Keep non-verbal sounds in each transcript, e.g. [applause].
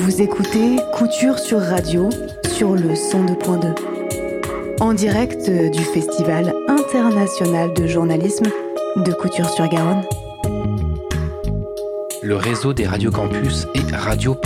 Vous écoutez Couture sur Radio sur le 102.2. En direct du Festival international de journalisme de Couture sur Garonne. Le réseau des radiocampus et. Radio.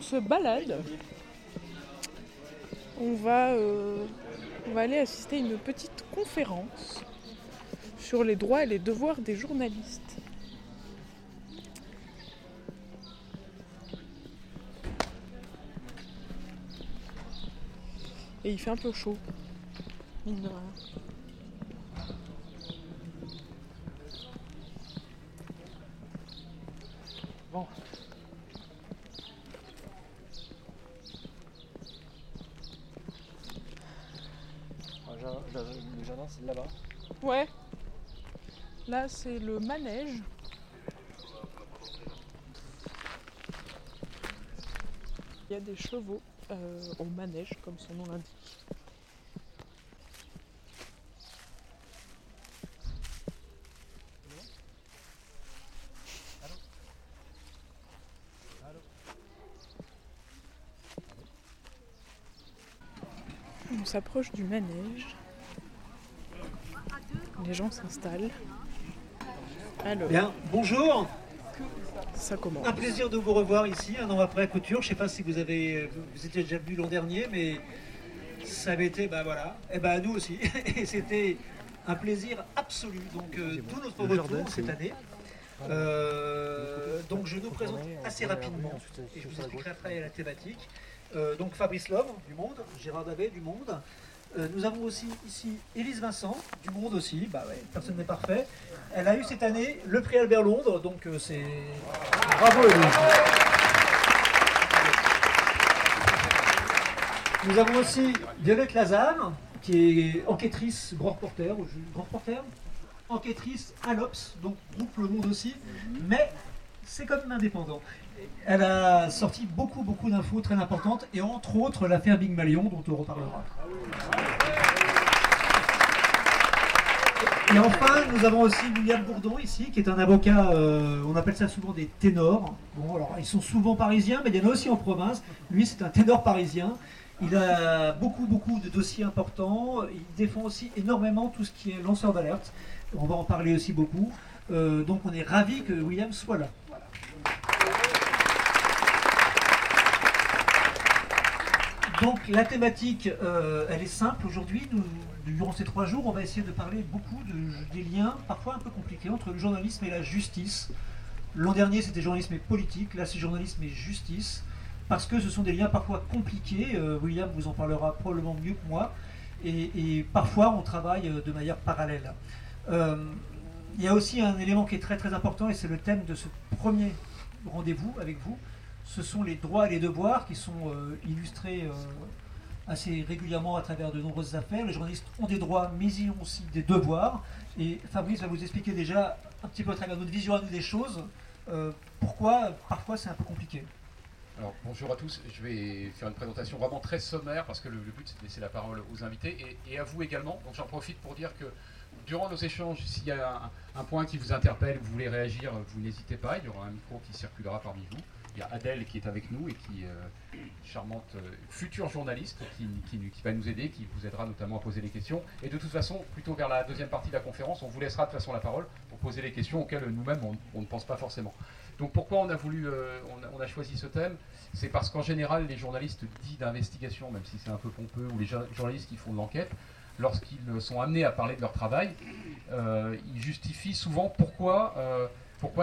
On se balade. On va, euh, on va aller assister à une petite conférence sur les droits et les devoirs des journalistes. Et il fait un peu chaud. mine. Bon. Ah, jardin- jardin- Le jardin, c'est là-bas. Ouais. Là, c'est le manège. Il y a des chevaux euh, au manège, comme son nom l'indique. On s'approche du manège. Les gens s'installent. Alors, Bien, bonjour, ça commence. un plaisir de vous revoir ici, un an après Couture. Je ne sais pas si vous avez, vous étiez déjà venu l'an dernier, mais ça avait été, bah voilà, et ben nous aussi. [laughs] Et c'était un plaisir absolu. Donc euh, tout notre retour cette année. Euh, donc je nous présente assez rapidement et je vous expliquerai après la thématique. Euh, donc Fabrice Lhomme du Monde, Gérard Davet du Monde. Euh, nous avons aussi ici Élise Vincent du Monde aussi. Bah ouais, personne n'est parfait. Elle a eu cette année le prix Albert Londres, donc euh, c'est bravo Élise. Nous avons aussi Violette Lazare, qui est enquêtrice, grand reporter, grand reporter, enquêtrice à l'Obs, donc groupe Le Monde aussi, mais c'est quand même indépendant. Elle a sorti beaucoup, beaucoup d'infos très importantes, et entre autres l'affaire Big Malion, dont on reparlera. Et enfin, nous avons aussi William Bourdon ici, qui est un avocat, euh, on appelle ça souvent des ténors. Bon, alors ils sont souvent parisiens, mais il y en a aussi en province. Lui, c'est un ténor parisien. Il a beaucoup, beaucoup de dossiers importants. Il défend aussi énormément tout ce qui est lanceur d'alerte. On va en parler aussi beaucoup. Euh, donc on est ravis que William soit là. Donc la thématique, euh, elle est simple aujourd'hui. Durant ces trois jours, on va essayer de parler beaucoup de, des liens parfois un peu compliqués entre le journalisme et la justice. L'an dernier, c'était journalisme et politique. Là, c'est journalisme et justice. Parce que ce sont des liens parfois compliqués. Euh, William vous en parlera probablement mieux que moi. Et, parfois, on travaille euh, de manière parallèle. Il y a aussi un élément qui est très très important et c'est le thème de ce premier rendez-vous avec vous. Ce sont les droits et les devoirs qui sont euh, illustrés euh, assez régulièrement à travers de nombreuses affaires. Les journalistes ont des droits, mais ils ont aussi des devoirs. Et Fabrice va vous expliquer déjà un petit peu à travers notre vision à nous des choses euh, pourquoi parfois c'est un peu compliqué. Alors bonjour à tous, je vais faire une présentation vraiment très sommaire parce que le, but c'est de laisser la parole aux invités et à vous également. Donc j'en profite pour dire que durant nos échanges, s'il y a un, point qui vous interpelle, vous voulez réagir, vous n'hésitez pas, il y aura un micro qui circulera parmi vous. il y a Adèle qui est avec nous et qui est charmante future journaliste qui, va nous aider, qui vous aidera notamment à poser les questions. Et de toute façon, plutôt vers la deuxième partie de la conférence, on vous laissera de toute façon la parole pour poser les questions auxquelles nous-mêmes on, ne pense pas forcément. Donc pourquoi on a voulu, on a, choisi ce thème? C'est parce qu'en général, les journalistes dits d'investigation, même si c'est un peu pompeux, ou les journalistes qui font de l'enquête, lorsqu'ils sont amenés à parler de leur travail, euh, ils justifient souvent pourquoi, euh,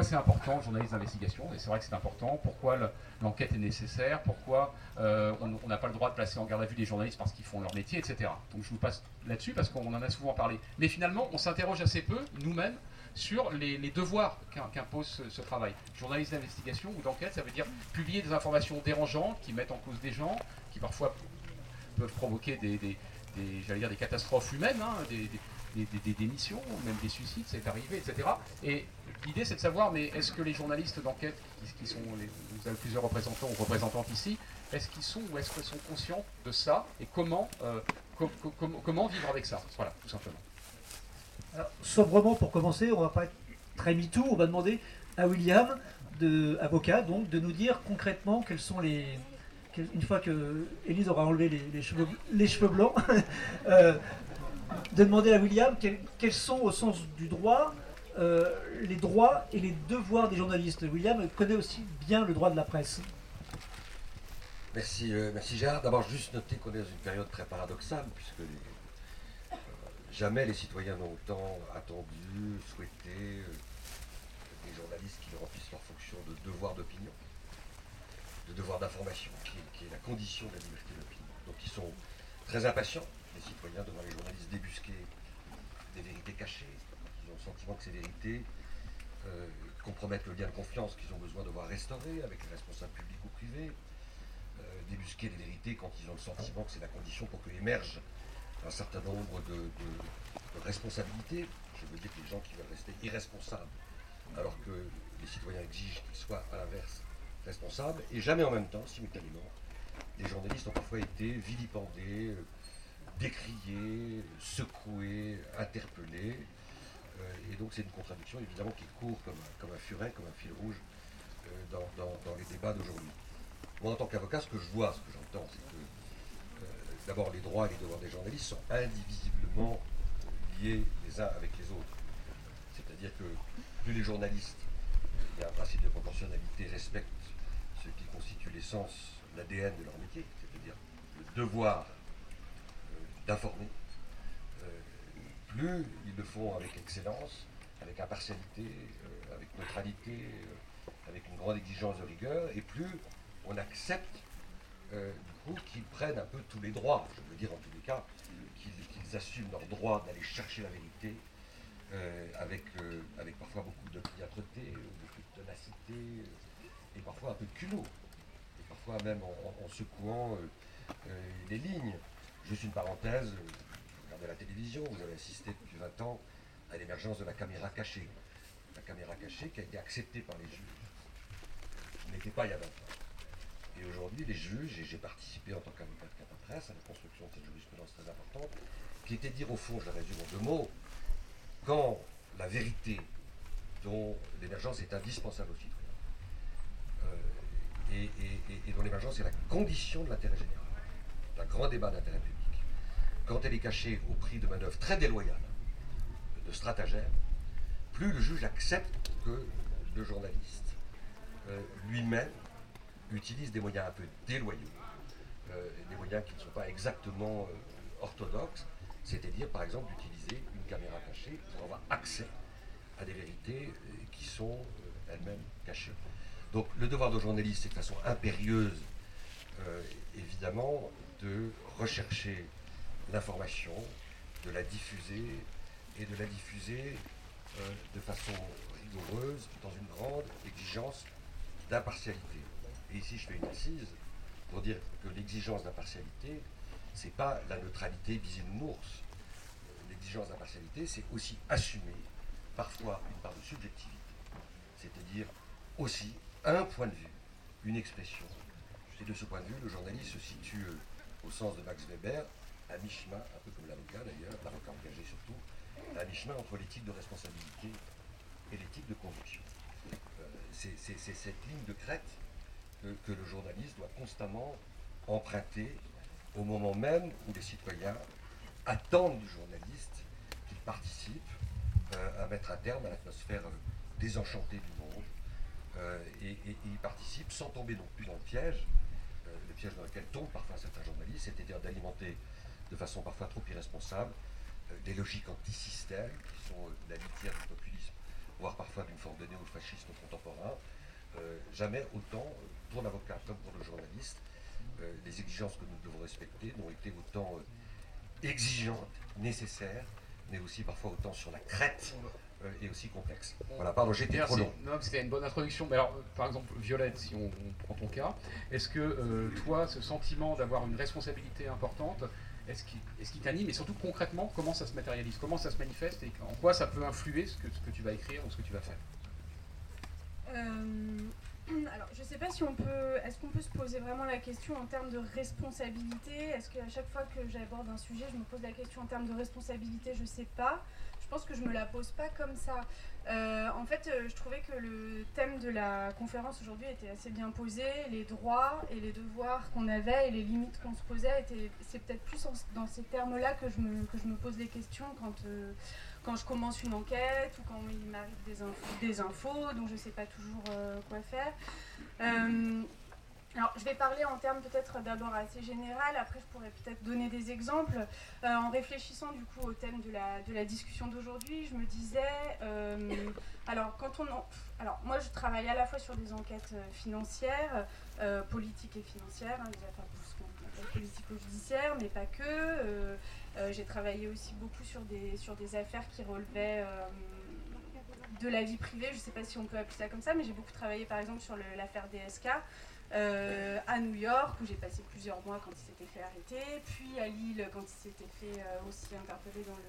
c'est important le journaliste d'investigation, et c'est vrai que c'est important, pourquoi l'enquête est nécessaire, pourquoi euh, on n'a pas le droit de placer en garde à vue des journalistes parce qu'ils font leur métier, etc. Donc je vous passe là-dessus parce qu'on en a souvent parlé. Mais finalement, on s'interroge assez peu, nous-mêmes, sur les, devoirs qu'impose ce, travail. Journaliste d'investigation ou d'enquête, ça veut dire publier des informations dérangeantes qui mettent en cause des gens, qui parfois peuvent provoquer des, j'allais dire, des catastrophes humaines, hein, des, des, démissions, même des suicides, c'est arrivé, etc. Et l'idée, c'est de savoir, mais est-ce que les journalistes d'enquête, qui, sont, vous avez plusieurs représentants ou représentantes ici, est-ce qu'ils sont ou est-ce qu'ils sont conscients de ça et comment, euh, comment vivre avec ça? Voilà, tout simplement. Alors, sobrement, pour commencer, on va pas être très mytho, on va demander à William, avocat, donc, de nous dire concrètement quels sont les, une fois que Élise aura enlevé les, cheveux, les cheveux, blancs, [laughs] euh, de demander à William quels, sont, au sens du droit, euh, les droits et les devoirs des journalistes. William connaît aussi bien le droit de la presse. Merci, euh, merci Gérard. D'abord, juste noter qu'on est dans une période très paradoxale, puisque jamais les citoyens n'ont autant attendu, souhaité des journalistes qui remplissent leur fonction de devoir d'opinion de devoir d'information, est la condition de la liberté d'opinion. Donc ils sont très impatients, les citoyens, de voir les journalistes débusquer des vérités cachées. Ils ont le sentiment que ces vérités euh, compromettent le lien de confiance qu'ils ont besoin de voir restaurer avec les responsables publics ou privés. Euh, débusquer des vérités quand ils ont le sentiment que c'est la condition pour que émerge un certain nombre de, responsabilités. Je veux dire que les gens qui veulent rester irresponsables, alors que les citoyens exigent qu'ils soient à l'inverse responsables, et jamais en même temps, simultanément, les journalistes ont parfois été vilipendés, euh, décriés, secoués, interpellés. Euh, et donc c'est une contradiction évidemment qui court comme, un furet, comme un fil rouge euh, dans, les débats d'aujourd'hui. Moi en tant qu'avocat, ce que je vois, ce que j'entends, c'est que d'abord les droits et les devoirs des journalistes sont indivisiblement liés les uns avec les autres. C'est-à-dire que plus les journalistes, il y a un principe de proportionnalité, respectent qui constitue l'essence, l'ADN de leur métier, c'est-à-dire le devoir euh, d'informer. Euh, plus ils le font avec excellence, avec impartialité, euh, avec neutralité, avec une grande exigence de rigueur, et plus on accepte du coup qu'ils prennent un peu tous les droits, je veux dire en tous les cas, qu'ils assument leur droit d'aller chercher la vérité, avec, avec parfois beaucoup de piâtreté, beaucoup de ténacité, et parfois un peu de culot, même en, secouant euh, euh, les lignes. Juste une parenthèse, vous regardez la télévision, vous avez assisté depuis 20 ans à l'émergence de la caméra cachée. La caméra cachée qui a été acceptée par les juges. Ce n'était pas il y a 20 ans. Et aujourd'hui, les juges, et j'ai participé en tant qu'avocat de presse à la construction de cette jurisprudence très importante, qui était dire au fond, je résume en deux mots, quand la vérité dont l'émergence est indispensable aux citoyens, euh, et, dont l'émergence est la condition de l'intérêt général, d'un grand débat d'intérêt public. Quand elle est cachée au prix de manœuvres très déloyales, de stratagèmes, plus le juge accepte que le journaliste euh, lui-même utilise des moyens un peu déloyaux, euh, des moyens qui ne sont pas exactement orthodoxes, c'est-à-dire par exemple d'utiliser une caméra cachée pour avoir accès à des vérités qui sont elles-mêmes cachées. Donc le devoir de journaliste, c'est de façon impérieuse, euh, évidemment, de rechercher l'information, de la diffuser, et de la diffuser euh, de façon rigoureuse, dans une grande exigence d'impartialité. Et ici, je fais une assise pour dire que l'exigence d'impartialité, c'est pas la neutralité bisounours. L'exigence d'impartialité, c'est aussi assumer parfois une part de subjectivité. C'est-à-dire aussi un point de vue, une expression. Et de ce point de vue, le journaliste se situe euh, au sens de Max Weber, à mi-chemin, un peu comme l'avocat d'ailleurs, l'avocat engagé surtout, à mi-chemin entre l'éthique de responsabilité et l'éthique de conviction. Euh, c'est cette ligne de crête que, le journaliste doit constamment emprunter au moment même où les citoyens attendent du journaliste qu'il participe euh, à mettre un terme à l'atmosphère désenchantée du monde. Euh, et, et- et il participe sans tomber non plus dans le piège, euh, le piège dans lequel tombent parfois certains journalistes, c'est-à-dire d'alimenter de façon parfois trop irresponsable euh, des logiques anti-système qui sont la litière du populisme, voire parfois d'une forme de néo-fascisme contemporain. Jamais autant, pour l'avocat comme pour le journaliste, les exigences que nous devons respecter n'ont été autant exigeantes, nécessaires, mais aussi parfois autant sur la crête euh, et aussi complexes. Voilà, pardon, j'étais trop long. Non, c'était une bonne introduction. Mais alors, euh, par exemple, Violette, si on, on prend ton cas, est-ce que euh, toi, ce sentiment d'avoir une responsabilité importante, est-ce qu'il est-ce qu'il t'anime? Et surtout concrètement, comment ça se matérialise, comment ça se manifeste? Et en quoi ça peut influer ce que, ce que tu vas écrire ou ce que tu vas faire? Euh, [clears throat] alors, je sais pas si on peut. Est-ce qu'on peut se poser vraiment la question en termes de responsabilité? Est-ce qu'à chaque fois que j'aborde un sujet, je me pose la question en termes de responsabilité? Je sais pas. Je pense que je me la pose pas comme ça. Euh, en fait, euh, je trouvais que le thème de la conférence aujourd'hui était assez bien posé. Les droits et les devoirs qu'on avait et les limites qu'on se posait, étaient- c'est peut-être plus dans ces termes-là que je, me, que je me pose les questions quand, euh, quand je commence une enquête ou quand il m'arrive des infos, des infos dont je ne sais pas toujours quoi faire. Alors, je vais parler en termes peut-être d'abord assez général, après je pourrais peut-être donner des exemples. Euh, en réfléchissant du coup au thème de la, discussion d'aujourd'hui, je me disais, euh, alors quand on en- alors moi je travaille à la fois sur des enquêtes euh, financières, politiques et financières, hein, des affaires plus qu'on appelle politico-judiciaires, mais pas que. J'ai travaillé aussi beaucoup sur des, sur des affaires qui relevaient de la vie privée, je ne sais pas si on peut appeler ça comme ça, mais j'ai beaucoup travaillé par exemple sur l'affaire DSK euh, à New York, où j'ai passé plusieurs mois quand il s'était fait arrêter, puis à Lille quand il s'était fait euh, aussi interpeller dans le...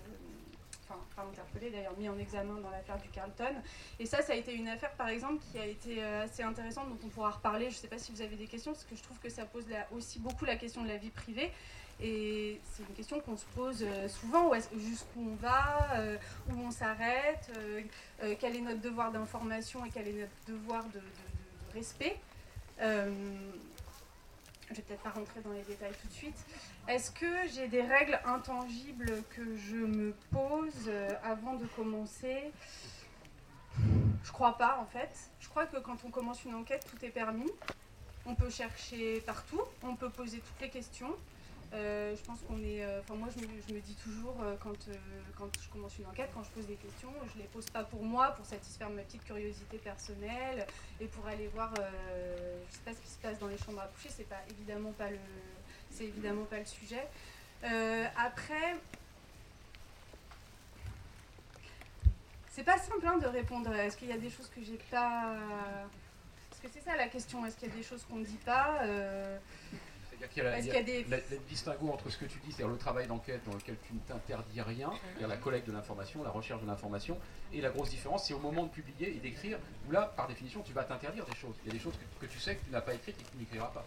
Enfin, pas interpellé d'ailleurs, mis en examen dans l'affaire du Carlton. Et ça, ça a été une affaire par exemple qui a été euh, assez intéressante, dont on pourra reparler. Je ne sais pas si vous avez des questions, parce que je trouve que ça pose aussi beaucoup la question de la vie privée. Et c'est une question qu'on se pose souvent, jusqu'où on va, où on s'arrête, quel est notre devoir d'information et quel est notre devoir de, de- de- de respect. Euh, je vais peut-être pas rentrer dans les détails tout de suite. Est-ce que j'ai des règles intangibles que je me pose euh, avant de commencer? Je crois pas en fait. Je crois que quand on commence une enquête, tout est permis. On peut chercher partout, on peut poser toutes les questions. Euh, je pense qu'on est. euh, Enfin, moi, je me, dis toujours euh, quand, quand je commence une enquête, quand je pose des questions, je les pose pas pour moi, pour satisfaire ma petite curiosité personnelle et pour aller voir. je sais pas ce qui se passe dans les chambres à coucher. C'est pas évidemment pas le. Évidemment pas le sujet. Après. C'est pas simple hein, de répondre. Est-ce qu'il y a des choses que j'ai pas. Parce que c'est ça la question. Est-ce qu'il y a des choses qu'on ne dit pas C'est-à-dire qu'il y a, la- y a des- distinguo entre ce que tu dis, c'est-à-dire le travail d'enquête dans lequel tu ne t'interdis rien, c'est-à-dire la collecte de l'information, la recherche de l'information, et la grosse différence, c'est au moment de publier et d'écrire, où là, par définition, tu vas t'interdire des choses. Il y a des choses que, que tu sais que tu n'as pas écrites et que tu n'écriras pas.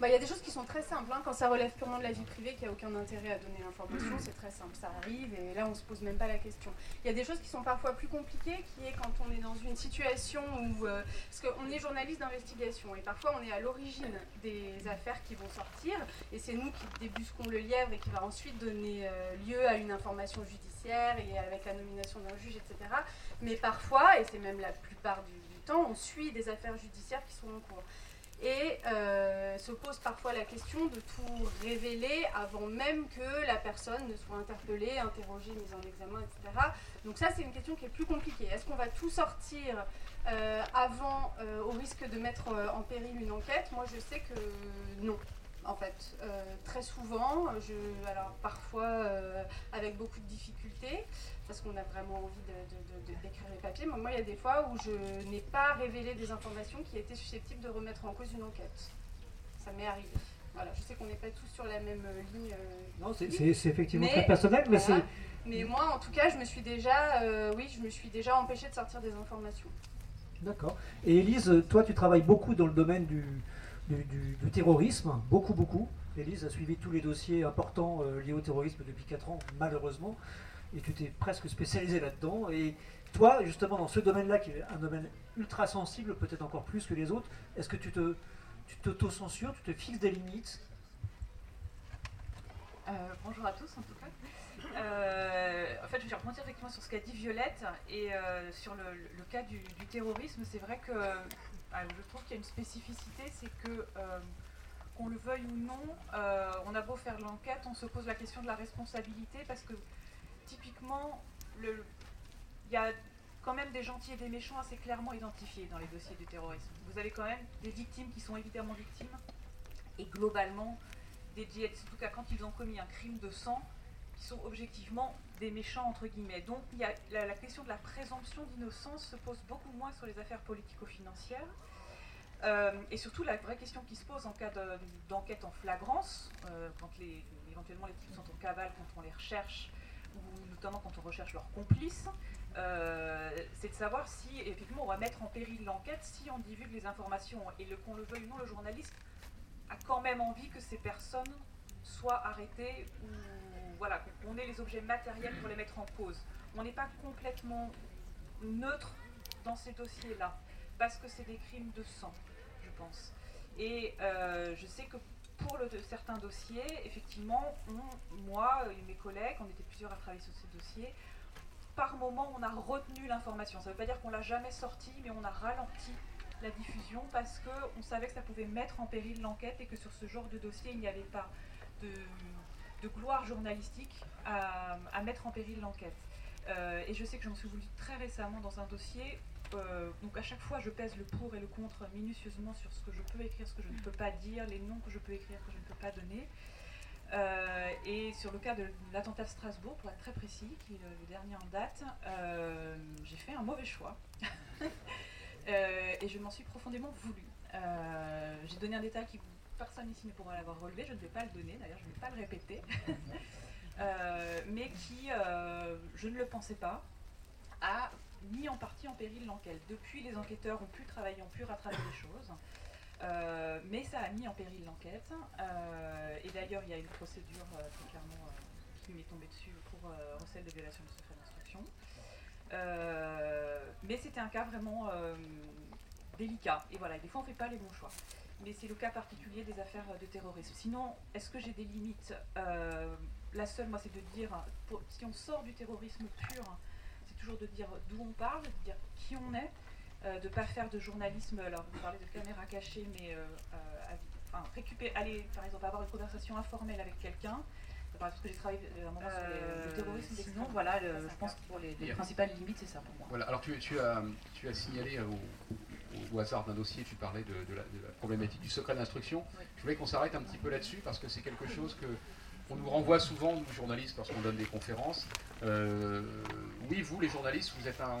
Bah, Il y a des choses qui sont très simples. hein. Quand ça relève purement de la vie privée, qu'il n'y a aucun intérêt à donner l'information, c'est très simple. Ça arrive et là, on ne se pose même pas la question. Il y a des choses qui sont parfois plus compliquées, qui est quand on est dans une situation où. euh, parce qu'on est journaliste d'investigation et parfois on est à l'origine des affaires qui vont sortir et c'est nous qui débusquons le lièvre et qui va ensuite donner euh, lieu à une information judiciaire et avec la nomination d'un juge, etc. Mais parfois, et c'est même la plupart du, du temps, on suit des affaires judiciaires qui sont en cours. Et euh, se pose parfois la question de tout révéler avant même que la personne ne soit interpellée, interrogée, mise en examen, etc. Donc ça, c'est une question qui est plus compliquée. Est-ce qu'on va tout sortir euh, avant, euh, au risque de mettre en péril une enquête? Moi, je sais que non. En fait, Euh, très souvent, je, alors parfois euh, avec beaucoup de difficultés, parce qu'on a vraiment envie de- de- de- de- d'écrire les papiers. Mais moi, il y a des fois où je n'ai pas révélé des informations qui étaient susceptibles de remettre en cause une enquête. Ça m'est arrivé. Voilà, je sais qu'on n'est pas tous sur la même euh, ligne. euh, Non, c'est- c'est c'est effectivement Mais, très personnel, mais voilà. c'est. Mais moi, en tout cas, je me suis déjà, oui, je me suis déjà empêchée de sortir des informations. D'accord. Et Élise, toi, tu travailles beaucoup dans le domaine du, du, terrorisme, beaucoup, beaucoup. Élise a suivi tous les dossiers importants euh, liés au terrorisme depuis 4 ans, malheureusement. Et tu t'es presque spécialisé là-dedans. Et toi, justement, dans ce domaine-là, qui est un domaine ultra sensible, peut-être encore plus que les autres, est-ce que tu te, tu t'auto-censures, tu te fixes des limites? Euh, bonjour à tous en tout cas. Euh, en fait, je vais rebondir effectivement sur ce qu'a dit Violette et sur le, cas du, terrorisme. C'est vrai que je trouve qu'il y a une spécificité, c'est que euh, qu'on le veuille ou non, euh, on a beau faire l'enquête, on se pose la question de la responsabilité parce que typiquement, il y a quand même des gentils et des méchants assez clairement identifiés dans les dossiers du terrorisme. Vous avez quand même des victimes qui sont évidemment victimes et globalement des en tout cas quand ils ont commis un crime de sang, qui sont objectivement des méchants entre guillemets. Donc il y a, la, question de la présomption d'innocence se pose beaucoup moins sur les affaires politico-financières. Euh, et surtout la vraie question qui se pose en cas de- d'enquête en flagrance, euh, quand éventuellement les types sont en cavale, quand on les recherche, ou notamment quand on recherche leurs complices, euh, c'est de savoir si effectivement on va mettre en péril l'enquête si on divulgue les informations. Et qu'on le veuille ou non, le journaliste a quand même envie que ces personnes soient arrêtées ou voilà, qu'on ait les objets matériels pour les mettre en cause. On n'est pas complètement neutre dans ces dossiers-là, parce que c'est des crimes de sang, je pense. Et euh, je sais que pour certains dossiers, effectivement, moi et mes collègues, on était plusieurs à travailler sur ces dossiers, par moment on a retenu l'information. Ça ne veut pas dire qu'on l'a jamais sortie, mais on a ralenti la diffusion parce qu'on savait que ça pouvait mettre en péril l'enquête et que sur ce genre de dossier, il n'y avait pas de, de gloire journalistique à, mettre en péril l'enquête. Euh, et je sais que j'en suis voulu très récemment dans un dossier. euh, donc à chaque fois, je pèse le pour et le contre minutieusement sur ce que je peux écrire, ce que je ne peux pas dire, les noms que je peux écrire, que je ne peux pas donner. Euh, et sur le cas de l'attentat de Strasbourg, pour être très précis, qui est le, dernier en date, j'ai fait un mauvais choix. [laughs] Et je m'en suis profondément voulu. J'ai donné un détail qui personne ici ne pourra l'avoir relevé, je ne vais pas le donner, d'ailleurs je ne vais pas le répéter, [laughs] Euh, mais qui, euh, je ne le pensais pas, a mis en partie en péril l'enquête. Depuis, les enquêteurs ont pu travailler, ont pu rattraper les choses. Euh, mais ça a mis en péril l'enquête. Et d'ailleurs, il y a une procédure très clairement qui m'est tombée dessus pour recel de violation du secret d'instruction. Mais c'était un cas vraiment délicat. Et voilà, des fois on ne fait pas les bons choix. Mais c'est le cas particulier des affaires de terrorisme. Sinon, est-ce que j'ai des limites Euh, La seule, moi, c'est de dire, pour- si on sort du terrorisme pur, c'est toujours de dire d'où on parle, de dire qui on est, euh, de ne pas faire de journalisme, alors vous parlez de caméra cachée, mais euh, euh, à- enfin, récupérer, aller par exemple avoir une conversation informelle avec quelqu'un, parce que j'ai travaillé euh, un moment sur les- le terrorisme Sinon, voilà, le- je pense que pour les, principales limites, c'est ça pour moi. Voilà, alors tu, tu as, tu as signalé euh, au, au hasard d'un dossier, tu parlais de, de la, de la problématique du secret d'instruction. Oui. Je voulais qu'on s'arrête un petit peu là-dessus parce que c'est quelque chose que on nous renvoie souvent, nous journalistes, lorsqu'on donne des conférences. Euh, oui, vous, les journalistes, vous êtes un,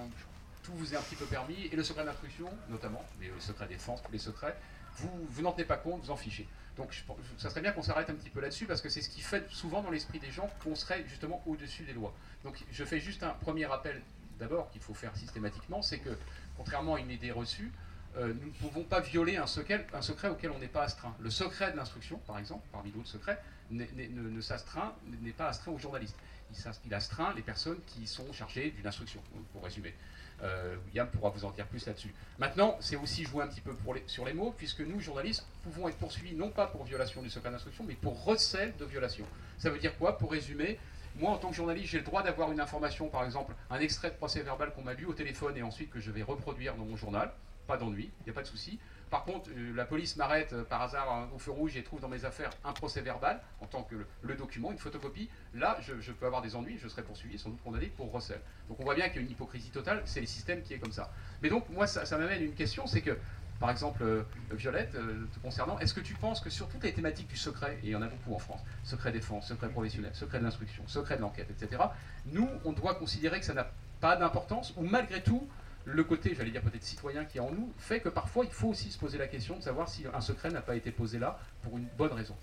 tout vous est un petit peu permis, et le secret d'instruction, notamment, mais le secret défense, tous les secrets, vous, vous n'en tenez pas compte, vous en fichez. Donc je ça serait bien qu'on s'arrête un petit peu là-dessus parce que c'est ce qui fait souvent dans l'esprit des gens qu'on serait justement au-dessus des lois. Donc je fais juste un premier rappel d'abord qu'il faut faire systématiquement, c'est que contrairement à une idée reçue, euh, nous ne pouvons pas violer un secret, auquel on n'est pas astreint. Le secret de l'instruction, par exemple, parmi d'autres secrets, ne, s'astreint, n'est pas astreint aux journalistes. Il, astreint les personnes qui sont chargées d'une instruction, pour résumer. Euh, William pourra vous en dire plus là-dessus. Maintenant, c'est aussi jouer un petit peu sur les mots, puisque nous, journalistes, pouvons être poursuivis non pas pour violation du secret d'instruction, mais pour recel de violation. Ça veut dire quoi? Pour résumer, moi, en tant que journaliste, j'ai le droit d'avoir une information, par exemple, un extrait de procès verbal qu'on m'a lu au téléphone et ensuite que je vais reproduire dans mon journal. Pas d'ennui, il n'y a pas de souci. Par contre, euh, la police m'arrête euh, par hasard hein, au feu rouge et trouve dans mes affaires un procès verbal en tant que le, document, une photocopie. Là, je, peux avoir des ennuis, je serai poursuivi, sans doute condamné pour recel. Donc on voit bien qu'il y a une hypocrisie totale, c'est le système qui est comme ça. Mais donc, moi, ça, ça m'amène une question, c'est que, par exemple, euh, Violette, euh, te concernant, est-ce que tu penses que sur toutes les thématiques du secret, et il y en a beaucoup en France, secret défense, secret professionnel, secret de l'instruction, secret de l'enquête, etc., nous, on doit considérer que ça n'a pas d'importance, ou malgré tout, le côté, j'allais dire peut-être citoyen qui est en nous, fait que parfois il faut aussi se poser la question de savoir si un secret n'a pas été posé là pour une bonne raison.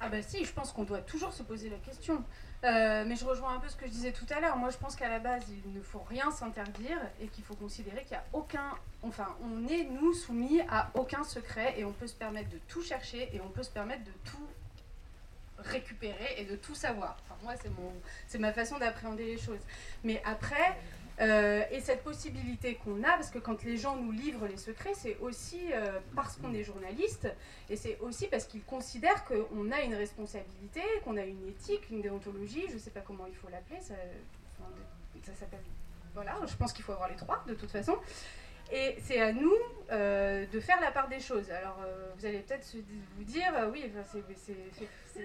Ah bah si, je pense qu'on doit toujours se poser la question. Euh, mais je rejoins un peu ce que je disais tout à l'heure. Moi, je pense qu'à la base, il ne faut rien s'interdire et qu'il faut considérer qu'il n'y a aucun... Enfin, on est, nous, soumis à aucun secret et on peut se permettre de tout chercher et on peut se permettre de tout récupérer et de tout savoir. Enfin, moi, c'est c'est ma façon d'appréhender les choses. Mais après, Euh, et cette possibilité qu'on a, parce que quand les gens nous livrent les secrets, c'est aussi euh, parce qu'on est journaliste, et c'est aussi parce qu'ils considèrent qu'on a une responsabilité, qu'on a une éthique, une déontologie, je ne sais pas comment il faut l'appeler, ça, s'appelle... Voilà, je pense qu'il faut avoir les trois, de toute façon. Et c'est à nous euh, de faire la part des choses. Alors, vous allez peut-être vous dire, oui, c'est-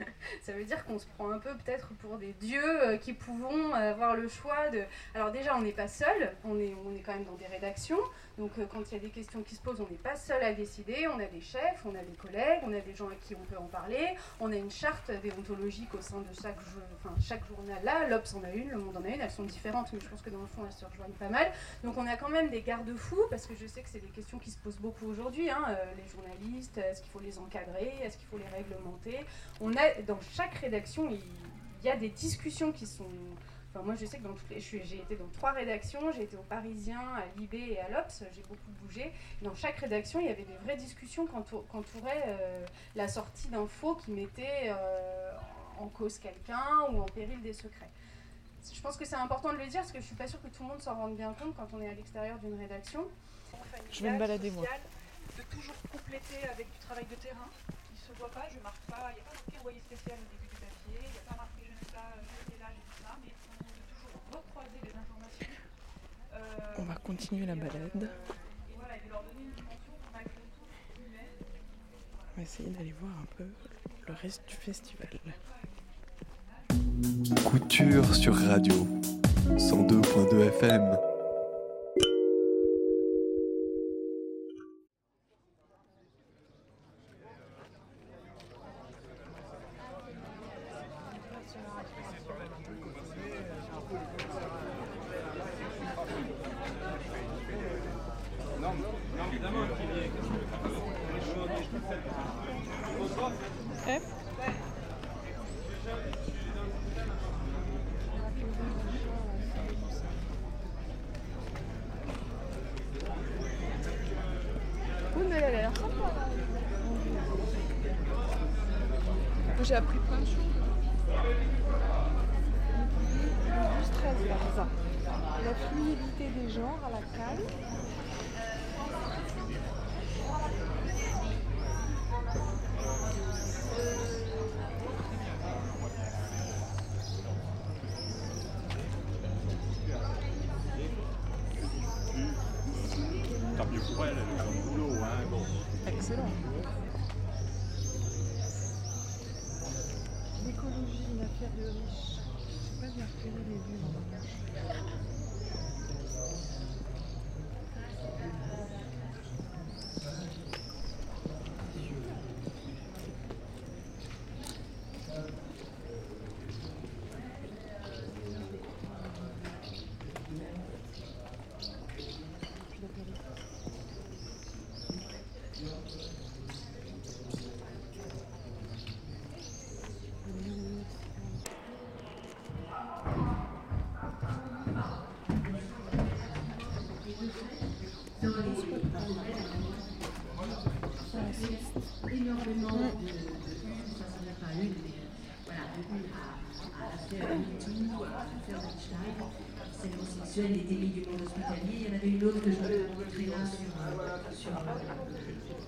[laughs] ça veut dire qu'on se prend un peu peut-être pour des dieux euh, qui pouvons avoir le choix de... Alors déjà, on n'est pas seul, on est, on est quand même dans des rédactions. Donc euh, quand il y a des questions qui se posent, on n'est pas seul à décider. On a des chefs, on a des collègues, on a des gens à qui on peut en parler. On a une charte déontologique au sein de chaque journal là. L'Obs en a une, Le Monde en a une. Elles sont différentes, mais je pense que dans le fond, elles se rejoignent pas mal. Donc on a quand même des garde-fous, parce que je sais que c'est des questions qui se posent beaucoup aujourd'hui. hein, euh, les journalistes, est-ce qu'il faut les encadrer? Est-ce qu'il faut les réglementer? On a, dans chaque rédaction, il y a des discussions qui sont... Enfin, moi, je sais que dans toutes les... j'ai été dans trois rédactions. J'ai été au Parisien, à Libé et à l'Obs. J'ai beaucoup bougé. Dans chaque rédaction, il y avait des vraies discussions entouraient euh, la sortie d'infos qui mettait euh, en cause quelqu'un ou en péril des secrets. Je pense que c'est important de le dire parce que je suis pas sûre que tout le monde s'en rende bien compte quand on est à l'extérieur d'une rédaction. Je vais me balader, moi. De toujours compléter avec du travail de terrain qui se voit pas, je marque pas, il n'y a pas marqué envoyé spécial au début du papier, il n'y a pas marqué je ne sais pas, je là, j'ai tout ça, mais de toujours recroiser les informations. Euh, On va continuer la euh, balade. et voilà, et de leur donner une dimension malgré tout humaine. On va essayer d'aller voir un peu le reste du festival. Couture sur radio 102.2 FM.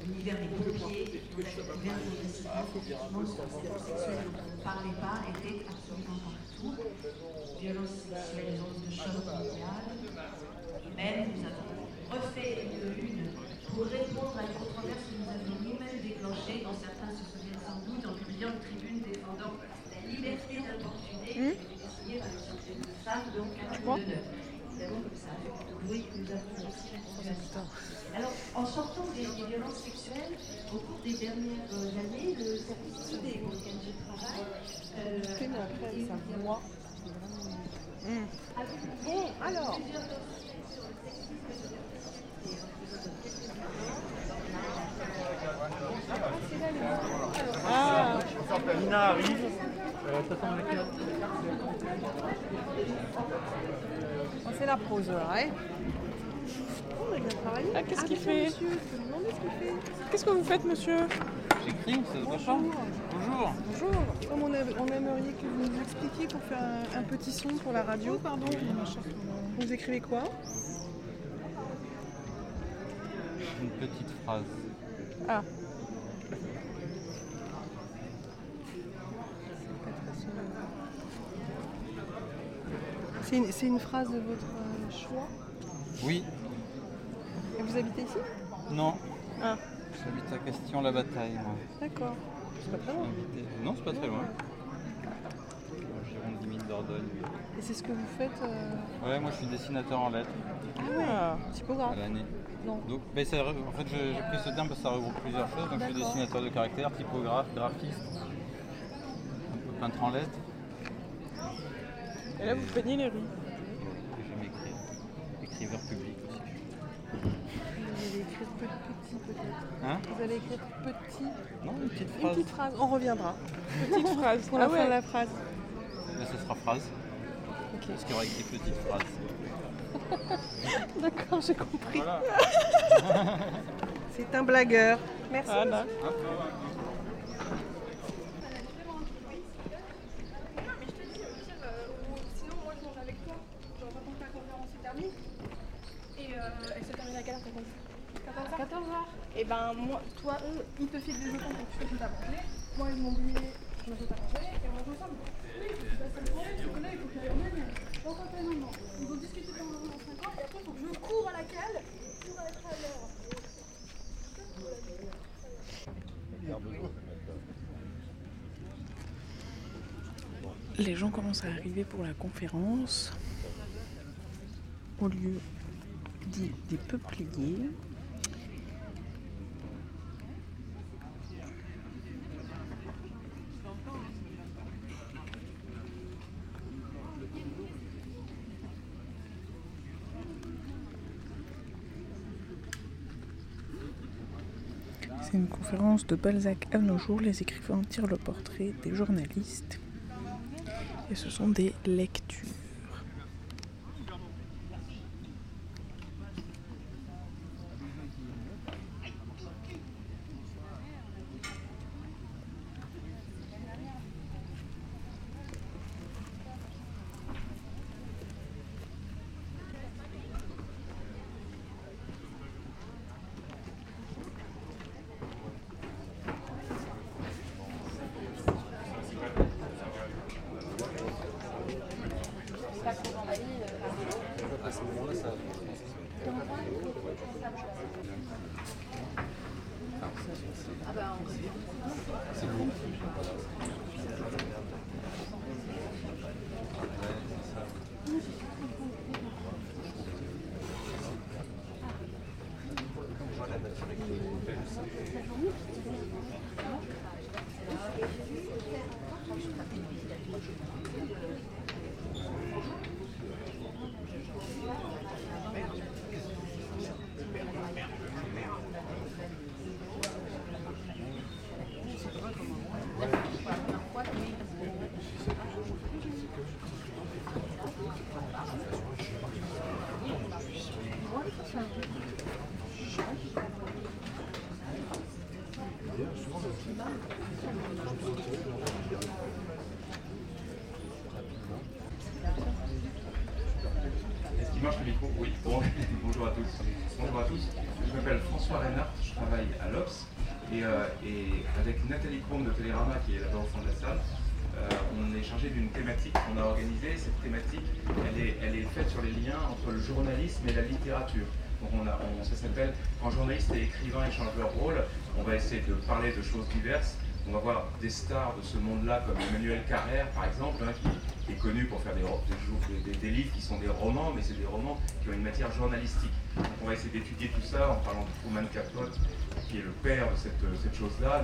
L'univers des pompiers, l'univers des récidives. Effectivement, ces homosexuels dont on ne parlait pas étaient absolument partout. Violences sexuelles, ondes de choc mondial. Même, nous avons refait une une pour répondre à une controverse que nous avions nous-mêmes déclenchée, dont certains se souviennent sans doute, en publiant une tribune défendant la liberté d'importuner, signée par une certaine femme, donc à Quoi d'honneur. Évidemment, comme ça a fait beaucoup de bruit, nous avons aussi répondu à ça. Alors, en sortant des, des violences sexuelles, au cours des dernières euh, années, le service CD pour lequel je travaille, euh, a eu moi. Vu Bon, alors. Ah, Nina arrive. Euh. Oh, c'est la pause là, hein ah qu'est-ce qu'il fait Qu'est-ce que vous faites, monsieur J'écris, ça se voit pas Bonjour. Bonjour. Comme on, a- on aimerait que vous nous expliquiez pour faire un, un petit son pour la radio, pardon. Vous écrivez quoi Une petite phrase. Ah. C'est une, c'est une phrase de votre euh, choix Oui, Et vous habitez ici? Non. Ah, J'habite à Question-la-Bataille, moi. d'accord. C'est pas très loin. Habité- Non, c'est pas très loin. Environ 10 000 Dordogne. Et c'est ce que vous faites euh, Ouais, moi je suis dessinateur en lettres Ah typographe à l'année. Non. Donc, ben, ça en fait, j'ai pris ce terme parce que ça regroupe plusieurs choses. Donc, je suis dessinateur de caractère, typographe, graphiste, un peu peintre en lettres. Et là, vous peignez les rues. Public aussi. Vous allez écrire pe- petit peut-être. Hein Vous allez écrire petit. Non, une petite Une phrase. petite phrase, on reviendra. Petite [laughs] phrase pour la Ah fin ouais. de la phrase. Là, ce sera phrase. Ok. Parce qu'il y aura écrit petite phrase. [laughs] D'accord, j'ai compris. Voilà. [laughs] C'est un blagueur. Merci. Voilà. 14h, et ben moi, toi, eux, ils te filent des jetons pour que tu fasses à manger. Moi, ils m'ont oublié, je me fais à manger, et on mange ensemble. Oui, c'est le problème, c'est que là, il faut qu'il y ait un Donc, quand non. Discuter pendant 50, et après, il faut que je cours à la cale, cours à la cale alors. Les gens commencent à arriver pour la conférence. Au lieu dit des peupliers, De Balzac à nos jours. Les écrivains tirent le portrait des journalistes. Et ce sont des lectures. C'est lourd. Est-ce qu'il marche le micro Oui. Bon, bonjour à tous. Bonjour à tous. Je m'appelle François Reinhardt, je travaille à l'Obs. Et, euh, et avec Nathalie Chrome de Télérama, qui est là-bas au fond de la salle, euh, on est chargé d'une thématique qu'on a organisée. Cette thématique, elle est, elle est faite sur les liens entre le journalisme et la Donc on ça s'appelle Quand journalistes et écrivains échangent leur rôle. On va essayer de parler de choses diverses. On va voir des stars de ce monde-là, comme Emmanuel Carrère, par exemple, hein, qui, est connu pour faire des, livres qui sont des romans, mais c'est des romans qui ont une matière journalistique. Donc on va essayer d'étudier tout ça en parlant de Truman Capote, qui est le père de cette, cette chose-là,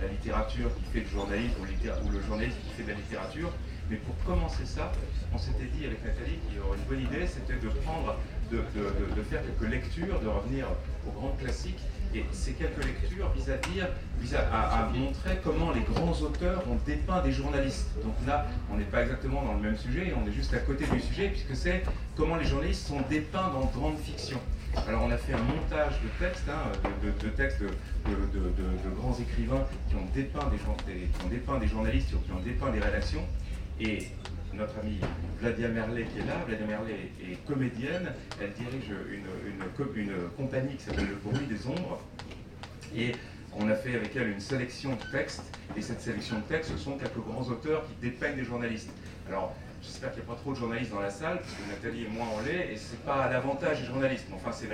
la littérature qui fait le journalisme ou, le journalisme qui fait de la littérature. Mais pour commencer ça, on s'était dit avec Nathalie qu'il y aurait une bonne idée, c'était de prendre, de, faire quelques lectures, de revenir aux grands classiques. Et ces quelques lectures visent à dire, visent à, montrer comment les grands auteurs ont dépeint des journalistes. Donc là, on n'est pas exactement dans le même sujet, on est juste à côté du sujet, puisque c'est comment les journalistes sont dépeints dans grande fiction. Alors on a fait un montage de textes, hein, de, textes de, grands écrivains qui ont, dépeint des, qui ont dépeint des journalistes, qui ont dépeint des rédactions. Et notre amie Vladia Merlet qui est là, Vladia Merlet est comédienne, elle dirige une, compagnie qui s'appelle Le Bruit des Ombres. Et on a fait avec elle une sélection de textes, et cette sélection de textes, ce sont quelques grands auteurs qui dépeignent des journalistes. Alors, j'espère qu'il n'y a pas trop de journalistes dans la salle, parce que Nathalie et moi on l'est, et c'est pas à l'avantage des journalistes. Enfin, c'est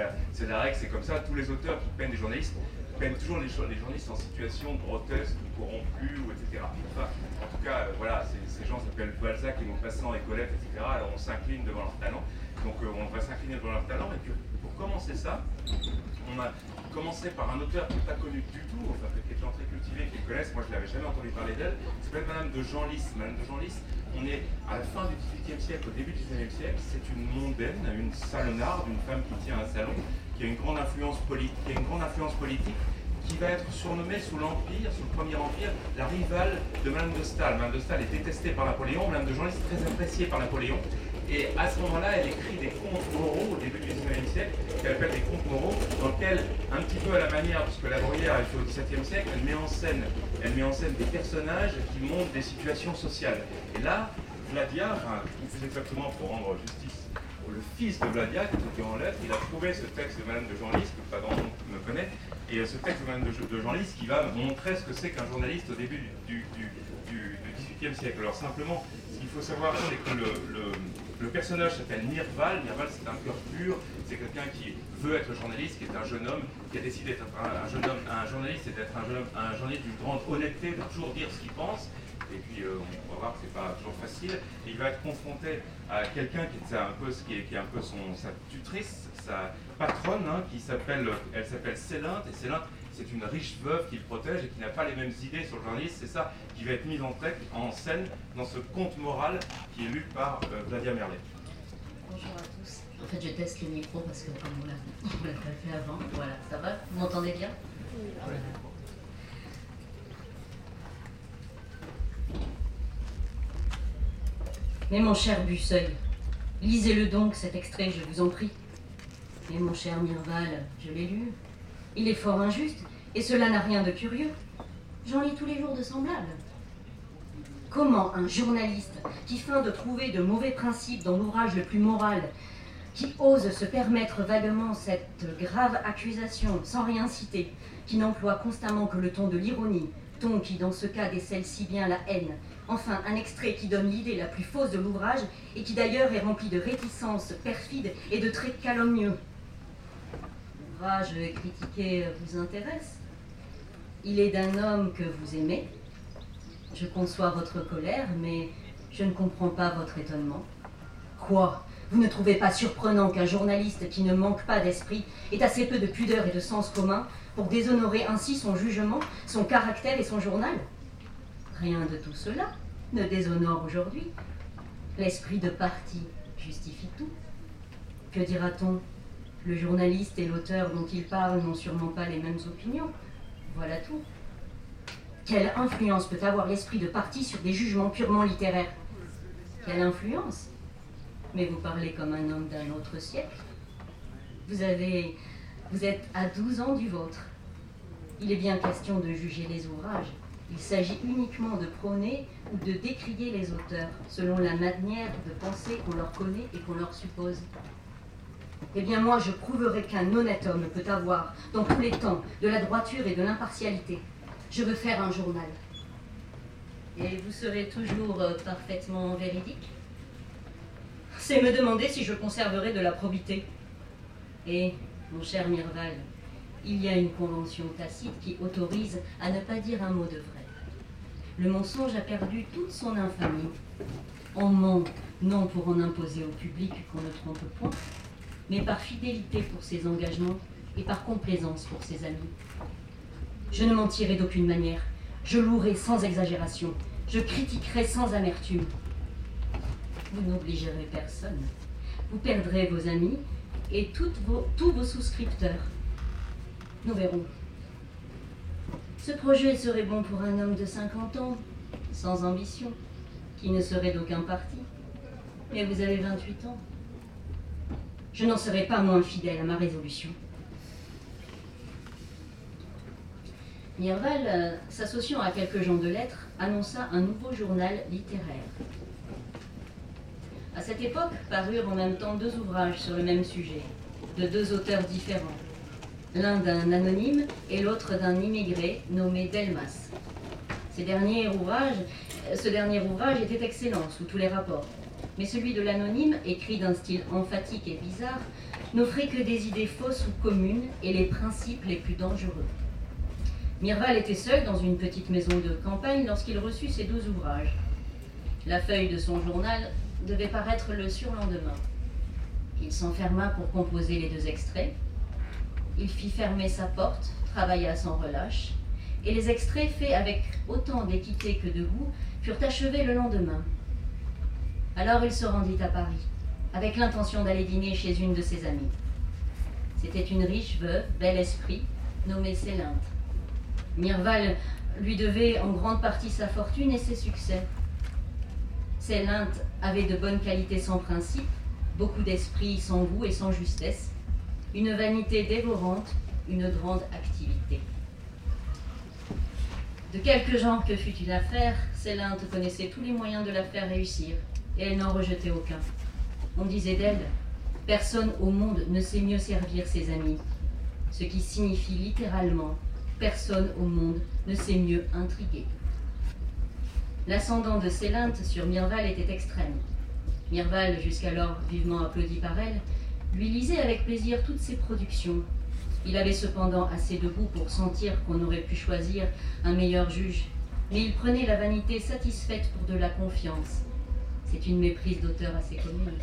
la, règle, c'est comme ça. Tous les auteurs qui peignent des journalistes peignent toujours les, journalistes en situation grotesque, ou etc. En tout cas, euh, voilà, ces gens s'appellent Balzac et Maupassant et Colette, etc. Alors on s'incline devant leur talent. Donc euh, on va s'incliner devant leur talent. Et puis pour commencer ça, on a commencé par un auteur qui n'est pas connu du tout, enfin qui est gens très cultivés, qui connaissent, moi je n'avais jamais entendu parler d'elle, s'appelle Madame de Genlis. Madame de Genlis, on est à la fin du XVIIIe siècle, au début du XIXe siècle, c'est une mondaine, une salonnarde, une femme qui tient un salon, qui a une grande influence politique, qui va être surnommée sous l'Empire, sous le Premier Empire, la rivale de Madame de Staël. Madame de Staël est détestée par Napoléon, Madame de Genlis est très appréciée par Napoléon. Et à ce moment-là, elle écrit des contes moraux au début du XIXe siècle, qu'elle appelle des contes moraux, dans lesquels, un petit peu à la manière, puisque la Bruyère est fait au XVIIe siècle, elle met en scène, elle met en scène des personnages qui montrent des situations sociales. Et là, Vladia, enfin, plus exactement pour rendre justice le fils de Vladia, qui était en lettres, il a trouvé ce texte de Madame de Genlis, que pas grand monde me connaît, et ce texte de de Genlis qui va montrer ce que c'est qu'un journaliste au début du, XVIIIe siècle. Alors simplement, ce qu'il faut savoir, c'est que le personnage s'appelle Nirval. Nirval, c'est un cœur pur. C'est quelqu'un qui veut être journaliste, qui est un jeune homme, qui a décidé d'être un, jeune homme, un journaliste, c'est d'être un, jeune un journaliste d'une grande honnêteté, de toujours dire ce qu'il pense. Et puis, euh, on va voir que c'est pas toujours facile. il va être confronté à quelqu'un qui est un peu, qui est, qui est un peu son, sa tutrice, sa patronne, hein, qui s'appelle, elle s'appelle Célinte. Et Célinte, c'est une riche veuve qu'il protège et qui n'a pas les mêmes idées sur le journaliste. C'est ça qui va être mis en, tête, en scène dans ce conte moral qui est lu par euh, Vladia Merlet. Bonjour à tous. En fait, je teste le micro parce que comme on l'a pas fait avant, voilà, ça va? Vous m'entendez bien? Mais mon cher Busseuil, lisez-le donc cet extrait, je vous en prie. Mais mon cher Mirval, je l'ai lu. Il est fort injuste, et cela n'a rien de curieux. J'en lis tous les jours de semblables. Comment un journaliste qui feint de trouver de mauvais principes dans l'ouvrage le plus moral, qui ose se permettre vaguement cette grave accusation sans rien citer, qui n'emploie constamment que le ton de l'ironie, ton qui dans ce cas décèle si bien la haine, enfin un extrait qui donne l'idée la plus fausse de l'ouvrage et qui d'ailleurs est rempli de réticences perfides et de traits calomnieux. Critiqué vous intéresse il est d'un homme que vous aimez. Je conçois votre colère, mais je ne comprends pas votre étonnement. Quoi? Vous ne trouvez pas surprenant qu'un journaliste qui ne manque pas d'esprit ait assez peu de pudeur et de sens commun pour déshonorer ainsi son jugement, son caractère et son journal? Rien de tout cela ne déshonore aujourd'hui. L'esprit de parti justifie tout. Que dira-t-on? Le journaliste et l'auteur dont il parle n'ont sûrement pas les mêmes opinions. Voilà tout. Quelle influence peut avoir l'esprit de parti sur des jugements purement littéraires? Quelle influence? Mais vous parlez comme un homme d'un autre siècle. Vous avez. Vous êtes à 12 ans du vôtre. Il est bien question de juger les ouvrages. Il s'agit uniquement de prôner ou de décrier les auteurs selon la manière de penser qu'on leur connaît et qu'on leur suppose eh bien moi je prouverai qu'un honnête homme peut avoir, dans tous les temps, de la droiture et de l'impartialité. Je veux faire un journal. Et vous serez toujours euh, parfaitement véridique? C'est me demander si je conserverai de la probité. Et, mon cher Mirval, il y a une convention tacite qui autorise à ne pas dire un mot de vrai. Le mensonge a perdu toute son infamie. On ment, non pour en imposer au public qu'on ne trompe point, mais par fidélité pour ses engagements et par complaisance pour ses amis. Je ne mentirai d'aucune manière, je louerai sans exagération, je critiquerai sans amertume. Vous n'obligerez personne, vous perdrez vos amis et tous vos souscripteurs. Nous verrons. Ce projet serait bon pour un homme de 50 ans, sans ambition, qui ne serait d'aucun parti. Mais vous avez 28 ans. Je n'en serai pas moins fidèle à ma résolution. Mirval, euh, s'associant à quelques gens de lettres, annonça un nouveau journal littéraire. À cette époque parurent en même temps deux ouvrages sur le même sujet, de deux auteurs différents, l'un d'un anonyme et l'autre d'un immigré nommé Delmas. Euh, ce dernier ouvrage était excellent sous tous les rapports, mais celui de l'anonyme, écrit d'un style emphatique et bizarre, n'offrait que des idées fausses ou communes et les principes les plus dangereux. Mirval était seul dans une petite maison de campagne lorsqu'il reçut ces deux ouvrages. La feuille de son journal devait paraître le surlendemain. Il s'enferma pour composer les deux extraits. Il fit fermer sa porte, travailla sans relâche, et les extraits faits avec autant d'équité que de goût furent achevés le lendemain. Alors il se rendit à Paris, avec l'intention d'aller dîner chez une de ses amies. C'était une riche veuve, bel esprit, nommée Célinthe. Mirval lui devait en grande partie sa fortune et ses succès. Célinthe avait de bonnes qualités sans principe, beaucoup d'esprit sans goût et sans justesse, une vanité dévorante, une grande activité. De quelque genre que fût une affaire, Célinthe connaissait tous les moyens de la faire réussir, et elle n'en rejetait aucun. On disait d'elle, personne au monde ne sait mieux servir ses amis, ce qui signifie littéralement, personne au monde ne sait mieux intriguer. L'ascendant de Célinthe sur Mirval était extrême. Mirval, jusqu'alors vivement applaudi par elle, lui lisait avec plaisir toutes ses productions. Il avait cependant assez de goût pour sentir qu'on aurait pu choisir un meilleur juge, mais il prenait la vanité satisfaite pour de la confiance. C'est une méprise d'auteur assez commune.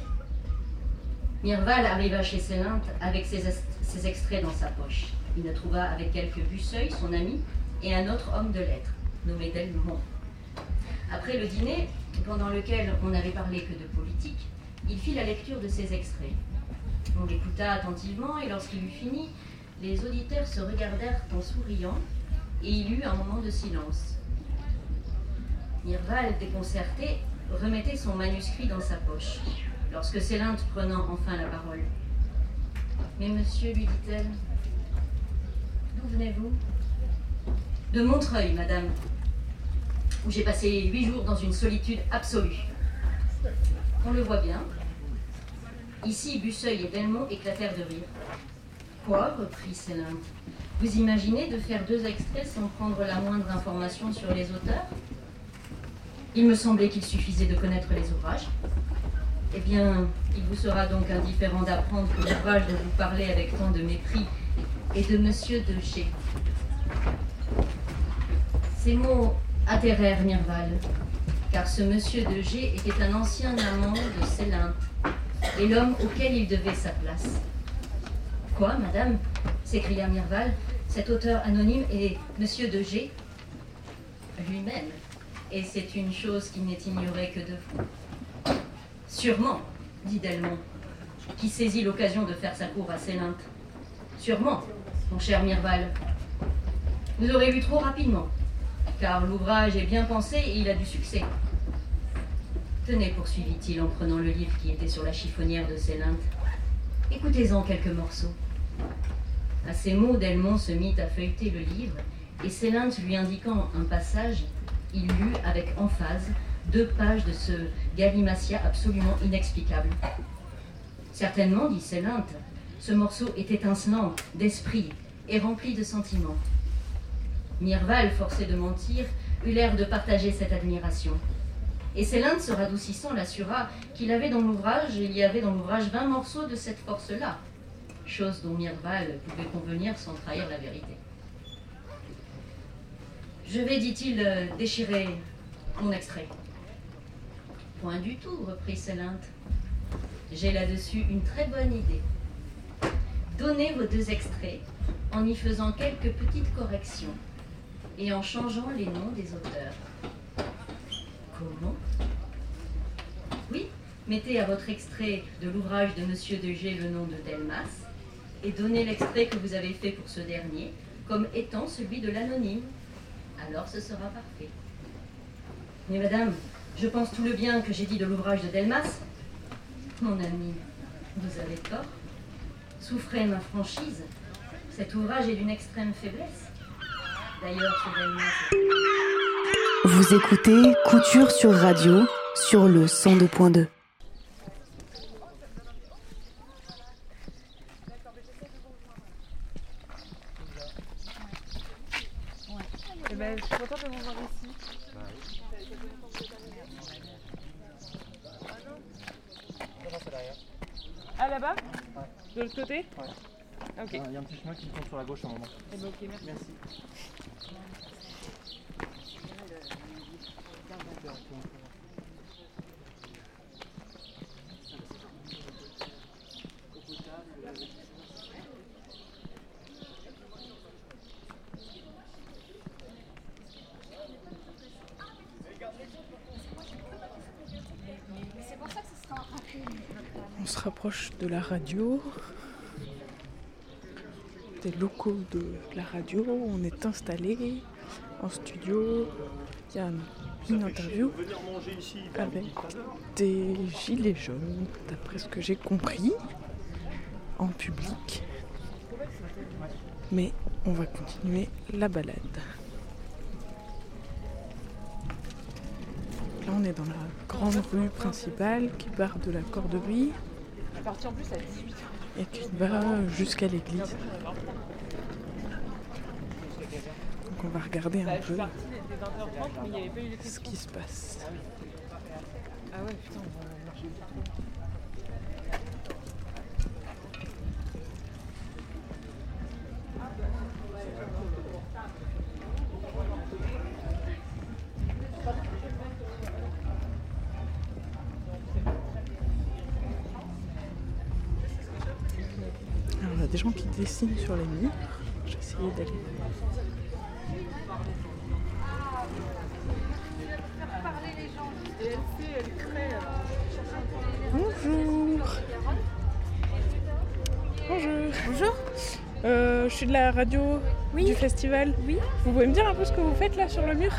Mirval arriva chez Célinthe avec ses, extraits dans sa poche. Il ne trouva avec quelques Busseuil, son ami, et un autre homme de lettres, nommé Delmont. Après le dîner, pendant lequel on n'avait parlé que de politique, il fit la lecture de ses extraits. On l'écouta attentivement et lorsqu'il eut fini, les auditeurs se regardèrent en souriant et il eut un moment de silence. Mirval, déconcerté, remettait son manuscrit dans sa poche, lorsque Célinthe prenant enfin la parole. Mais monsieur, lui dit-elle, d'où venez-vous? De Montreuil, madame, où j'ai passé huit jours dans une solitude absolue. On le voit bien. Ici, Busseuil et Belmont éclatèrent de rire. Quoi? reprit Célinthe. Vous imaginez de faire deux extraits sans prendre la moindre information sur les auteurs? Il me semblait qu'il suffisait de connaître les ouvrages. Eh bien, il vous sera donc indifférent d'apprendre que l'ouvrage dont vous parlez avec tant de mépris est de Monsieur de G. Ces mots atterrèrent Mirval, car ce Monsieur de G était un ancien amant de Célinthe et l'homme auquel il devait sa place. Quoi, madame? s'écria Mirval. Cet auteur anonyme est Monsieur de G lui-même, et c'est une chose qui n'est ignorée que de vous. Sûrement, dit Delmont, qui saisit l'occasion de faire sa cour à Célinthe. Sûrement, mon cher Mirval. Vous aurez lu trop rapidement, car l'ouvrage est bien pensé et il a du succès. Tenez, poursuivit-il en prenant le livre qui était sur la chiffonnière de Célinthe. Écoutez-en quelques morceaux. À ces mots, Delmont se mit à feuilleter le livre, et Célinthe lui indiquant un passage, il lut avec emphase deux pages de ce galimatia absolument inexplicable. Certainement, dit Célinthe, ce morceau est étincelant d'esprit et rempli de sentiments. Mirval, forcé de mentir, eut l'air de partager cette admiration. Et Célinthe, se radoucissant, l'assura qu'il avait dans l'ouvrage, il y avait dans l'ouvrage vingt morceaux de cette force-là, chose dont Mirval pouvait convenir sans trahir la vérité. Je vais, dit-il, euh, déchirer mon extrait. Point du tout, reprit Célinthe. J'ai là-dessus une très bonne idée. Donnez vos deux extraits en y faisant quelques petites corrections et en changeant les noms des auteurs. Comment? Oui, mettez à votre extrait de l'ouvrage de Monsieur de G le nom de Delmas et donnez l'extrait que vous avez fait pour ce dernier comme étant celui de l'anonyme. Alors ce sera parfait. Mais madame, je pense tout le bien que j'ai dit de l'ouvrage de Delmas. Mon ami, Vous avez tort. Souffrez ma franchise. Cet ouvrage est d'une extrême faiblesse. D'ailleurs. Vous écoutez Couture sur Radio sur le 102.2. Je suis contente de m'en voir ici. Ah là-bas? De l'autre côté? Ouais. Ok. Il y a un petit chemin qui tourne sur la gauche à un moment. Eh ben, ok, merci. Merci. C'est pour ça que ce sera un peu. On se rapproche de la radio, des locaux de la radio. On est installé en studio. Il y a une, interview avec des gilets jaunes, d'après ce que j'ai compris, en public. Mais on va continuer la balade. Là, on est dans la grande rue principale qui part de la Corderie Partie en plus à 18 et qui va jusqu'à l'église. Donc on va regarder un peu partie dès 20h30, mais il n'y avait pas eu les ce qui se passe. Ah ouais, putain, on va marcher a des gens qui dessinent sur les murs. J'ai essayé d'aller. Bonjour. Bonjour. Bonjour. Euh, je suis de la radio du festival. Oui. Vous pouvez me dire un peu ce que vous faites là sur le mur?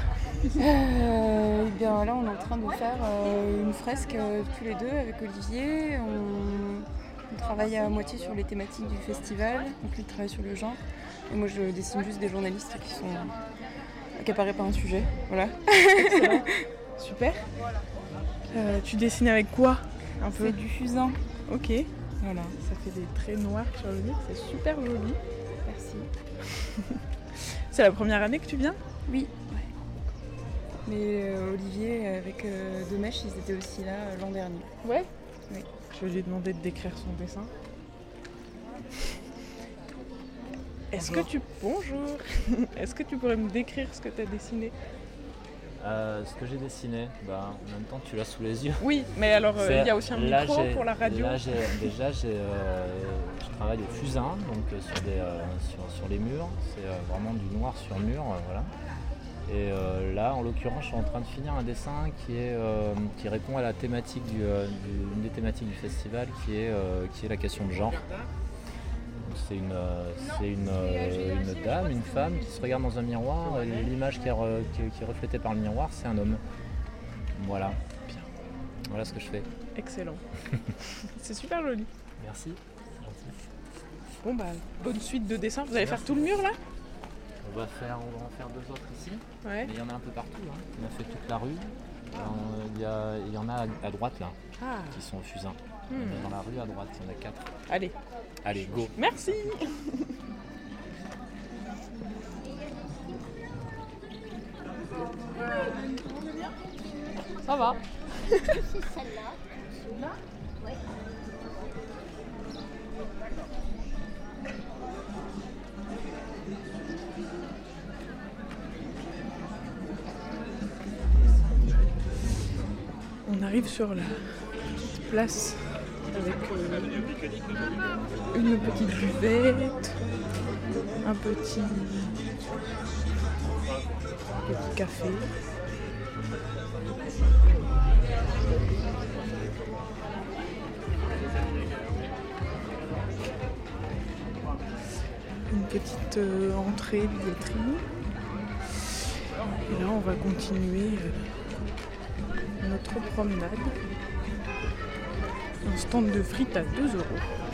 Euh, eh bien là on est en train de faire euh, une fresque euh, tous les deux avec Olivier. On, on travaille à moitié sur les thématiques du festival, donc lui travaille sur le genre. Et moi je dessine juste des journalistes qui sont accaparés par un sujet. Voilà. Excellent. Super. Euh, tu dessines avec quoi un peu? C'est du fusain. Ok. Voilà. Ça fait des traits noirs sur le mur, c'est super joli. Merci. [laughs] c'est la première année que tu viens? Oui. Mais euh, Olivier avec euh, Demèche, ils étaient aussi là euh, l'an dernier. Ouais? Oui. Je lui demander de décrire son dessin. Est-ce que tu. Bonjour [laughs] Est-ce que tu pourrais me décrire ce que tu as dessiné? Euh, ce que j'ai dessiné, bah, en même temps tu l'as sous les yeux. Oui, mais alors, euh, il y a aussi un là, micro pour la radio. Là, déjà, euh, je travaille au fusain, donc sur, des, sur, sur les murs. C'est vraiment du noir sur mur, voilà. Et euh, là, en l'occurrence, je suis en train de finir un dessin qui, est, euh, qui répond à la thématique du, euh, du- une des thématiques du festival, qui est, euh, qui est la question de genre. C'est une, c'est une, une dame, une femme qui se regarde dans un miroir. et L'image qui est, qui reflétée par le miroir, c'est un homme. Voilà. Voilà ce que je fais. Excellent. [laughs] c'est super joli. Merci. Bon bah, bonne suite de dessins. Vous allez faire tout le mur là? On va, faire, on va en faire deux autres ici. Ouais. Mais il y en a un peu partout. hein. On a fait toute la rue. Alors, Il y, a- il y en a à, à droite là, Ah. qui sont au fusain. Hmm. Il y en a Dans la rue à droite, il y en a quatre. Allez. Allez, go. Merci [laughs] Ça va. C'est celle-là. Arrive sur la petite place avec euh, une petite buvette, un petit, café. Une petite euh, entrée de vitrine. Et là, on va continuer euh, notre promenade. Un stand de frites à 2 euros.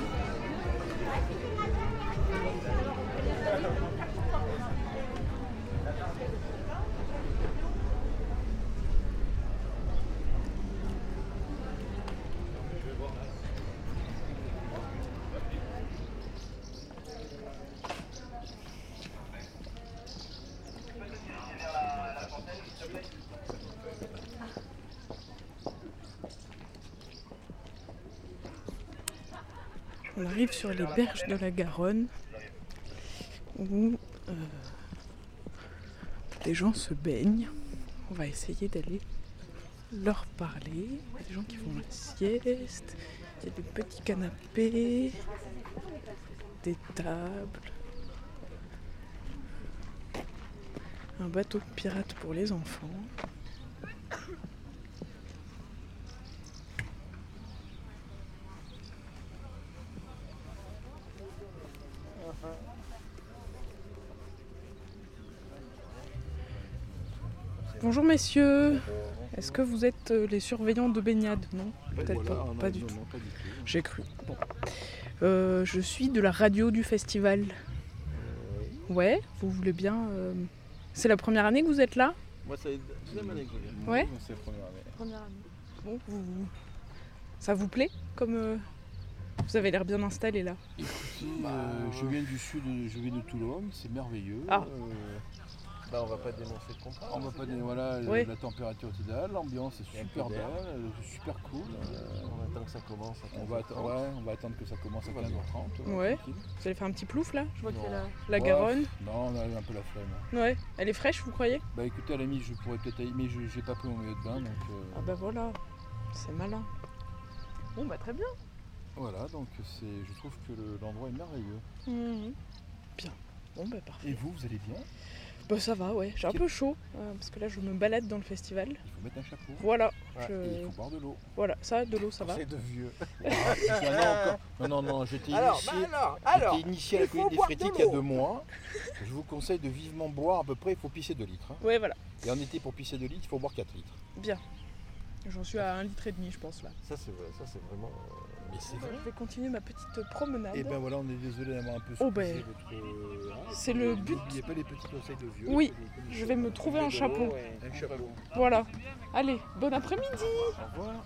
On arrive sur les berges de la Garonne où euh, les gens se baignent. On va essayer d'aller leur parler. Il y a des gens qui font la sieste, il y a des petits canapés, des tables, un bateau pirate pour les enfants. Bonjour messieurs, est-ce que vous êtes euh, les surveillants de baignade? Non Peut-être Voilà, pas, non, pas non, du non, tout. pas du tout. J'ai cru. Bon. Euh, je suis de la radio du festival. Ouais, vous voulez bien. euh, C'est la première année que vous êtes là? Moi, c'est la deuxième année que je viens. Ouais. Moi, C'est la première année. Première année. Bon, vous... ça vous plaît? Comme euh, vous avez l'air bien installé là. Écoutez, euh, je viens du sud, je viens de Toulon, c'est merveilleux. Ah. Euh, Bah, on va pas dénoncer le contraire. on va pas dire, voilà, Ouais. la température est idéale, l'ambiance est super belle, euh, super cool. euh, On attend que ça commence. à on, va 15h30. ouais, on va attendre que ça commence à 15h30. Ouais. Vous allez faire un petit plouf là Je vois qu'il y a la, Non. la Ouais, Garonne. Non, on a un peu la flemme. Ouais. Elle est fraîche, vous croyez? Bah écoutez, à la limite, je pourrais peut-être aller, mais je j'ai pas pris mon maillot de bain, donc euh, Ah bah voilà, c'est malin. Bon bah très bien. voilà, donc c'est, je trouve que le- l'endroit est merveilleux. Mhm. Bien. Bon bah parfait. Et vous, vous allez bien? Bah ça va, ouais. J'ai un peu chaud euh, parce que là je me balade dans le festival. Il faut mettre un chapeau. Voilà. Ouais, je- et il faut boire de l'eau. Voilà, ça, de l'eau, ça va. C'est de vieux. [laughs] Ah, non, non, non, j'étais Alors, initié, bah alors, initié à la faut des de frétiques il y a deux mois. Je vous conseille de vivement boire à peu près, il faut pisser 2 litres. hein. Ouais, voilà. Et en été, pour pisser 2 litres, il faut boire 4 litres. Bien. J'en suis à un litre et demi, je pense là. Ça, c'est vrai, ça, c'est vraiment. Mais c'est Je vais continuer ma petite promenade. Et ben voilà, on est désolé d'avoir un peu Oh, ben, votre. hein, c'est le but. N'oubliez pas les petits conseils de vieux. Oui, je vais me trouver un chapeau. ouais, Un chapeau. Voilà. Allez, bon après-midi. Au revoir.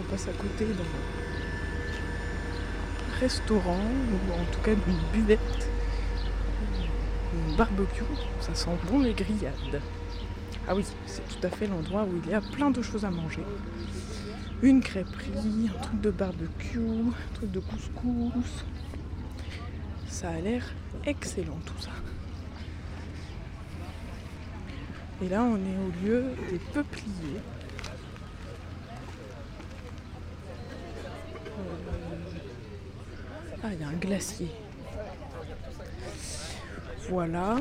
On passe à côté d'un restaurant, ou en tout cas d'une buvette, un barbecue. Ça sent bon les grillades. Ah oui, c'est tout à fait l'endroit où il y a plein de choses à manger. Une crêperie, un truc de barbecue, un truc de couscous. Ça a l'air excellent tout ça. Et là, on est au lieu des peupliers. Ah, Voilà.